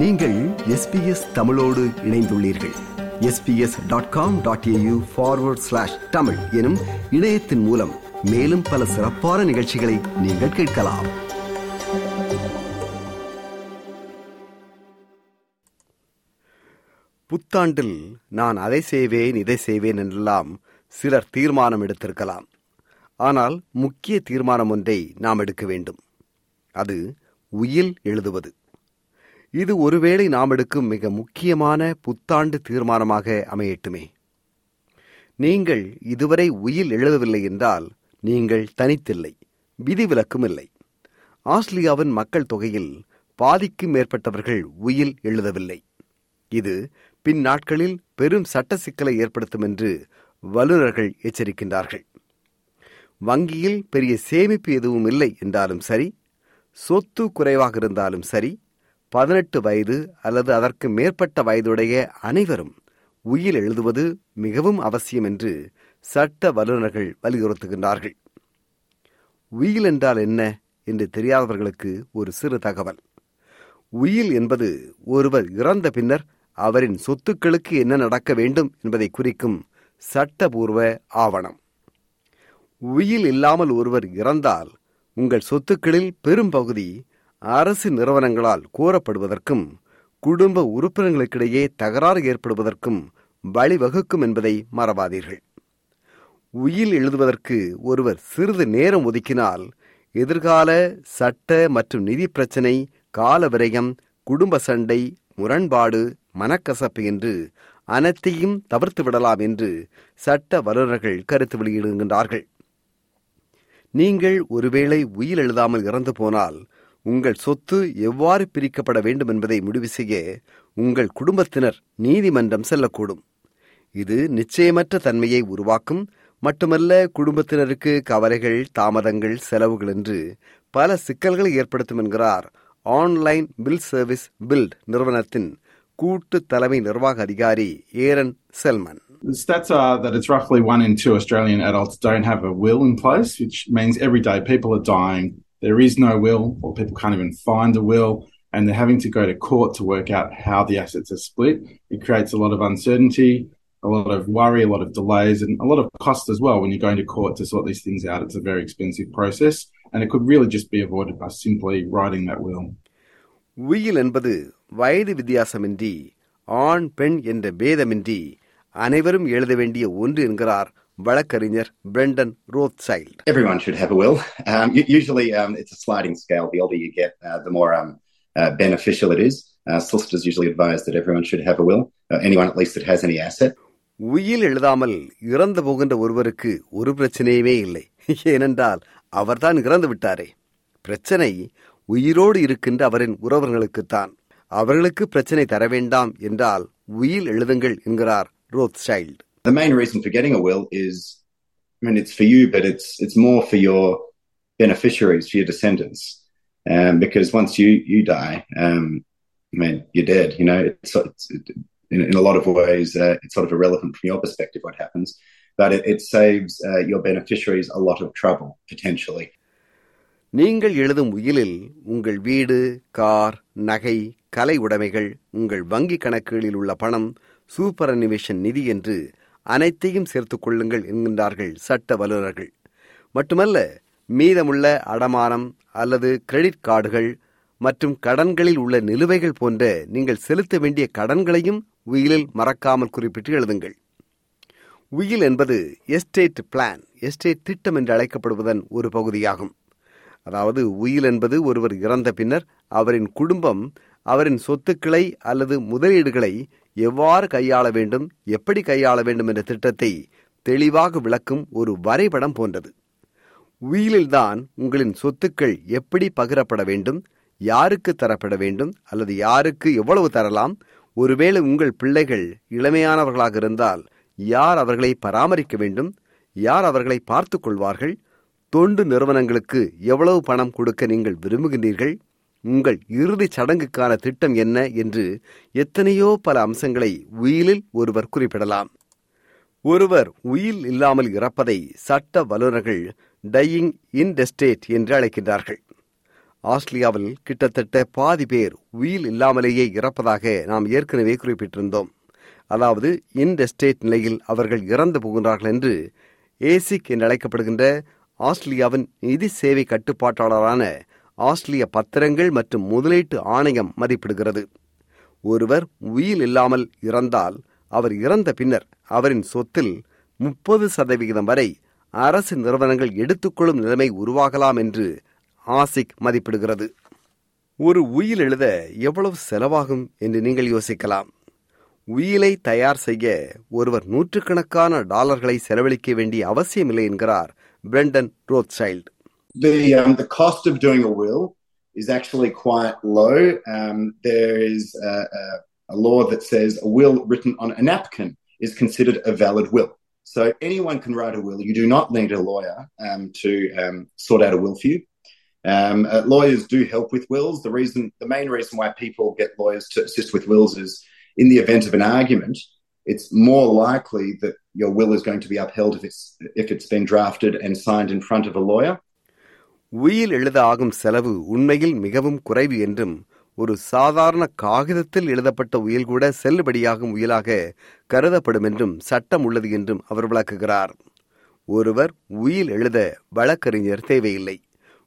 நீங்கள் எஸ்பிஎஸ் தமிழோடு இணைந்துள்ளீர்கள். SBS dot com dot AU forward slash Tamil எனும் இணையத்தின் மூலம் மேலும் பல சிறப்பான நிகழ்ச்சிகளை நீங்கள் கேட்கலாம். புத்தாண்டில் நான் அதை செய்வேன் இதை செய்வேன் என்றெல்லாம் சிலர் தீர்மானம் எடுத்திருக்கலாம். ஆனால் முக்கிய தீர்மானம் ஒன்றை நாம் எடுக்க வேண்டும். அது உயில் எழுதுவது. இது ஒருவேளை நாம் எடுக்கும் மிக முக்கியமான புத்தாண்டு தீர்மானமாக அமையட்டுமே. நீங்கள் இதுவரை உயில் எழுதவில்லை என்றால் நீங்கள் தனித்தில்லை விதிவிலக்கும் இல்லை ஆஸ்திரேலியாவின் மக்கள் தொகையில் பாதிக்கும் மேற்பட்டவர்கள் உயில் எழுதவில்லை. இது பின் நாட்களில் பெரும் சட்ட சிக்கலை ஏற்படுத்தும் என்று வல்லுநர்கள் எச்சரிக்கின்றார்கள். வங்கியில் பெரிய சேமிப்பு எதுவும் இல்லை என்றாலும் சரி சொத்து குறைவாக இருந்தாலும் சரி பதினெட்டு வயது அல்லது அதற்கு மேற்பட்ட வயதுடைய அனைவரும் உயில் எழுதுவது மிகவும் அவசியம் என்று சட்ட வல்லுநர்கள் வலியுறுத்துகின்றார்கள். உயில் என்றால் என்ன என்று தெரியாதவர்களுக்கு ஒரு சிறு தகவல். உயில் என்பது ஒருவர் இறந்த பின்னர் அவரின் சொத்துக்களுக்கு என்ன நடக்க வேண்டும் என்பதை குறிக்கும் சட்டபூர்வ ஆவணம். உயில் இல்லாமல் ஒருவர் இறந்தால் உங்கள் சொத்துக்களில் பெரும் பகுதி அரசு நிறுவனங்களால் கூறப்படுவதற்கும் குடும்ப உறுப்பினர்களுக்கிடையே தகராறு ஏற்படுவதற்கும் வழிவகுக்கும் என்பதை மறவாதீர்கள். உயில் எழுதுவதற்கு ஒருவர் சிறிது நேரம் ஒதுக்கினால் எதிர்கால சட்ட மற்றும் நிதி பிரச்சினை கால விரயம் குடும்ப சண்டை முரண்பாடு மனக்கசப்பு என்று அனைத்தையும் தவிர்த்து விடலாம் என்று சட்ட வல்லுநர்கள் கருத்து வெளியிடுகின்றார்கள். நீங்கள் ஒருவேளை உயில் எழுதாமல் இறந்து போனால் உங்கள் சொத்து எவ்வாறு பிரிக்கப்பட வேண்டும் என்பதை முடிவு செய்ய உங்கள் குடும்பத்தினர் நீதிமன்றம் செல்லக்கூடும் இது நிச்சயமற்ற தன்மையை உருவாக்கும் மட்டுமல்ல குடும்பத்தினருக்கு கவலைகள் தாமதங்கள் செலவுகள் என்று பல சிக்கல்களை ஏற்படுத்தும் என்கிறார் ஆன்லைன் பில் சர்வீஸ் பில்ட் நிறுவனத்தின் கூட்டு தலைமை நிர்வாக அதிகாரி Aaron Selman The stats are that it's roughly one in two Australian adults don't have a will in place, which means every day people are dying. There is no will, or people can't even find a will, and they're having to go to court to work out how the assets are split. It creates a lot of uncertainty, a lot of worry, a lot of delays, and a lot of cost as well when you're going to court to sort these things out. It's a very expensive process, and it could really just be avoided by simply writing that will. உயில் என்பது வயது வித்தியாசமின்றி ஆண் பெண் என்ற பேதமின்றி அனைவரும் எழுத வேண்டிய ஒன்று என்கிறார் வழக்கறிஞர் Brendan Rothschild Everyone should have a will. Um, usually, um, it's a sliding scale. The older you get, uh, the more um, uh, beneficial it is. Uh, solicitors usually advise that everyone should have a will. Uh, anyone, at least, that has any asset. உயில் எழுதாமல் இறந்து போகின்ற ஒருவருக்கு ஒரு பிரச்சனையுமே இல்லை ஏனென்றால் அவர்தான் இறந்து விட்டாரே பிரச்சனை உயிரோடு இருக்கின்ற அவரின் உறவர்களுக்குத்தான் அவர்களுக்கு பிரச்சனை தர வேண்டாம் என்றால் உயில் எழுதுங்கள் என்கிறார் Rothschild The main reason for getting a will is, I mean, it's for you, but it's it's more for your beneficiaries, for your descendants, um, because once you you die, um, I mean, you're dead. You know, it's, it's in, in a lot of ways, uh, it's sort of irrelevant from your perspective what happens, but it, it saves uh, your beneficiaries a lot of trouble potentially. நீங்கள் எழுதும் உயிலில் உங்கள் வீடு car நகை கலை உடைமைகள் உங்கள் வங்கி கணக்குகளில் உள்ள பணம் சூப்பர் அனிமேஷன் நிதி என்று அனைத்தையும் சேர்த்துக் கொள்ளுங்கள் என்கின்றார்கள் சட்ட வல்லுநர்கள். மட்டுமல்ல மீதமுள்ள அடமானம் அல்லது கிரெடிட் கார்டுகள் மற்றும் கடன்களில் உள்ள நிலுவைகள் போன்ற நீங்கள் செலுத்த வேண்டிய கடன்களையும் உயிலில் மறக்காமல் குறிப்பிட்டு எழுதுங்கள். உயில் என்பது எஸ்டேட் பிளான் எஸ்டேட் திட்டம் என்று அழைக்கப்படுவதன் ஒரு பகுதியாகும். அதாவது உயில் என்பது ஒருவர் இறந்த பின்னர் அவரின் குடும்பம் அவரின் சொத்துக்களை அல்லது முதலீடுகளை எவ்வாறு கையாள வேண்டும் எப்படி கையாள வேண்டும் என்ற திட்டத்தை தெளிவாக விளக்கும் ஒரு வரைபடம் போன்றது. உயிலில்தான் உங்களின் சொத்துக்கள் எப்படி பகிரப்பட வேண்டும் யாருக்கு தரப்பட வேண்டும் அல்லது யாருக்கு எவ்வளவு தரலாம் ஒருவேளை உங்கள் பிள்ளைகள் இளமையானவர்களாக இருந்தால் யார் அவர்களை பராமரிக்க வேண்டும் யார் அவர்களை பார்த்துக் கொள்வார்கள் தொண்டு நிறுவனங்களுக்கு எவ்வளவு பணம் கொடுக்க நீங்கள் விரும்புகின்றீர்கள் உங்கள் இறுதிச் சடங்குக்கான திட்டம் என்ன என்று எத்தனையோ பல அம்சங்களை உயிலில் ஒருவர் குறிப்பிடலாம். ஒருவர் உயில் இல்லாமல் இறப்பதை சட்ட வல்லுநர்கள் டையிங் இன்டெஸ்டேட் என்று அழைக்கின்றார்கள். ஆஸ்திரேலியாவில் கிட்டத்தட்ட பாதி பேர் உயில் இல்லாமலேயே இறப்பதாக நாம் ஏற்கனவே குறிப்பிட்டிருந்தோம். அதாவது இன்டெஸ்டேட் நிலையில் அவர்கள் இறந்து போகின்றார்கள் என்று ஏசிக் என்று அழைக்கப்படுகின்ற ஆஸ்திரேலியாவின் நிதி சேவை கட்டுப்பாட்டாளரான ஆஸ்திரேலிய பத்திரங்கள் மற்றும் முதலீட்டு ஆணையம் மதிப்பிடுகிறது. ஒருவர் உயில் இல்லாமல் இறந்தால் அவர் இறந்த பின்னர் அவரின் சொத்தில் முப்பது சதவிகிதம் வரை அரசு நிறுவனங்கள் எடுத்துக்கொள்ளும் நிலைமை உருவாகலாம் என்று ஆசிக் மதிப்பிடுகிறது. ஒரு உயில் எழுத எவ்வளவு செலவாகும் என்று நீங்கள் யோசிக்கலாம். உயிலை தயார் செய்ய ஒருவர் நூற்றுக்கணக்கான டாலர்களை செலவழிக்க வேண்டிய அவசியமில்லை என்கிறார் Brendan Rothschild. The um, the cost of doing a will is actually quite low. Um, there is a, a, a law that says a will written on a napkin is considered a valid will. So anyone can write a will. You do not need a lawyer um, to um, sort out a will for you. Um, uh, lawyers do help with wills. The reason, the main reason why people get lawyers to assist with wills is in the event of an argument, it's more likely that your will is going to be upheld if it's if it's been drafted and signed in front of a lawyer. உயில் எழுத ஆகும் செலவு உண்மையில் மிகவும் குறைவு என்றும் ஒரு சாதாரண காகிதத்தில் எழுதப்பட்ட உயில் கூட செல்லுபடியாகும் உயிலாக கருதப்படும் என்றும் சட்டம் உள்ளது என்றும் அவர் விளக்குகிறார். ஒருவர் உயில் எழுத வழக்கறிஞர் தேவையில்லை.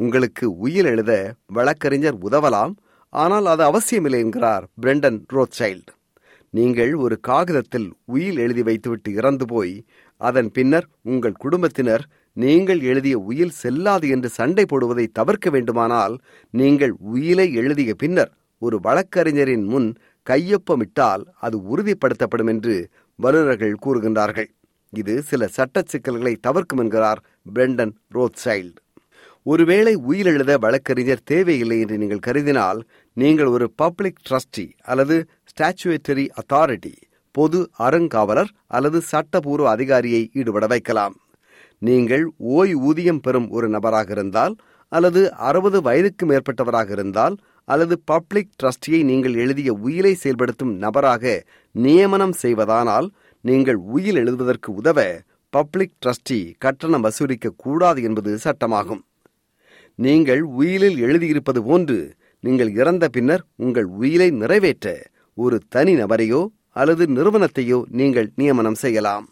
உங்களுக்கு உயில் எழுத வழக்கறிஞர் உதவலாம் ஆனால் அது அவசியமில்லை என்கிறார் பிரெண்டன் ரோத்சைல்ட். நீங்கள் ஒரு காகிதத்தில் உயில் எழுதி வைத்துவிட்டு இறந்து போய் அதன் பின்னர் உங்கள் குடும்பத்தினர் நீங்கள் எழுதிய உயில் செல்லாது என்று சண்டை போடுவதை தவிர்க்க வேண்டுமானால் நீங்கள் உயிலை எழுதிய பின்னர் ஒரு வழக்கறிஞரின் முன் கையொப்பமிட்டால் அது உறுதிப்படுத்தப்படும் என்று வல்லுநர்கள் கூறுகின்றார்கள். இது சில சட்ட சிக்கல்களை தவிர்க்கும் என்கிறார் பிரெண்டன் ரோத்சைல்டு. ஒருவேளை உயில் எழுத வழக்கறிஞர் தேவையில்லை என்று நீங்கள் கருதினால் நீங்கள் ஒரு பப்ளிக் ட்ரஸ்டி அல்லது ஸ்டாச்சுவேட்டரி அத்தாரிட்டி பொது அறங்காவலர் அல்லது சட்டபூர்வ அதிகாரியை ஈடுபட வைக்கலாம். நீங்கள் ஓய்வூதியம் பெறும் ஒரு நபராக இருந்தால் அல்லது அறுபது வயதுக்கு மேற்பட்டவராக இருந்தால் அல்லது பப்ளிக் ட்ரஸ்டியை நீங்கள் எழுதிய உயிலை செயல்படுத்தும் நபராக நியமனம் செய்வதானால் நீங்கள் உயில் எழுதுவதற்கு உதவ பப்ளிக் ட்ரஸ்டி கட்டணம் வசூலிக்க கூடாது என்பது சட்டமாகும். நீங்கள் உயிலில் எழுதியிருப்பது போன்று நீங்கள் இறந்த பின்னர் உங்கள் உயிலை நிறைவேற்ற ஒரு தனி நபரையோ அல்லது நிறுவனத்தையோ நீங்கள் நியமனம் செய்யலாம்.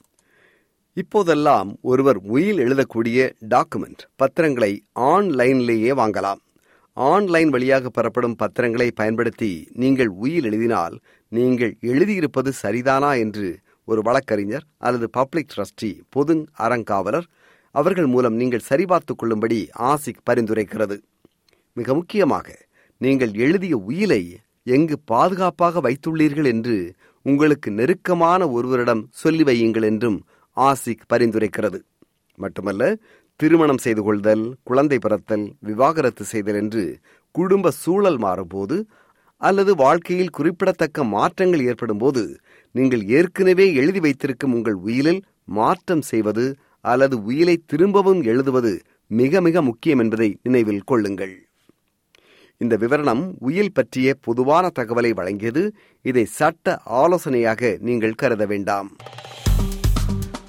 இப்போதெல்லாம் ஒருவர் உயில் எழுதக்கூடிய டாக்குமெண்ட் பத்திரங்களை ஆன்லைனிலேயே வாங்கலாம். ஆன்லைன் வழியாக பெறப்படும் பத்திரங்களை பயன்படுத்தி நீங்கள் உயில் எழுதினால் நீங்கள் எழுதியிருப்பது சரிதானா என்று ஒரு வழக்கறிஞர் அல்லது பப்ளிக் ட்ரஸ்டி பொது அறங்காவலர் அவர்கள் மூலம் நீங்கள் சரிபார்த்துக் கொள்ளும்படி ஆசிக் பரிந்துரைக்கிறது. மிக முக்கியமாக நீங்கள் எழுதிய உயிலை எங்கு பாதுகாப்பாக வைத்துள்ளீர்கள் என்று உங்களுக்கு நெருக்கமான ஒருவரிடம் சொல்லி வையுங்கள் என்றும் ஆசிக் பரிந்துரைக்கிறது. மட்டுமல்ல திருமணம் செய்து கொள்தல் குழந்தை பிறத்தல் விவாகரத்து செய்தல் என்று குடும்ப சூழல் மாறும்போது அல்லது வாழ்க்கையில் குறிப்பிடத்தக்க மாற்றங்கள் ஏற்படும் போது நீங்கள் ஏற்கனவே எழுதி வைத்திருக்கும் உங்கள் உயிலில் மாற்றம் செய்வது அல்லது உயிலை திரும்பவும் எழுதுவது மிக மிக முக்கியம் என்பதை நினைவில் கொள்ளுங்கள். இந்த விவரணம் உயில் பற்றிய பொதுவான தகவலை வழங்கியது. இதை சட்ட ஆலோசனையாக நீங்கள் கருத வேண்டாம்.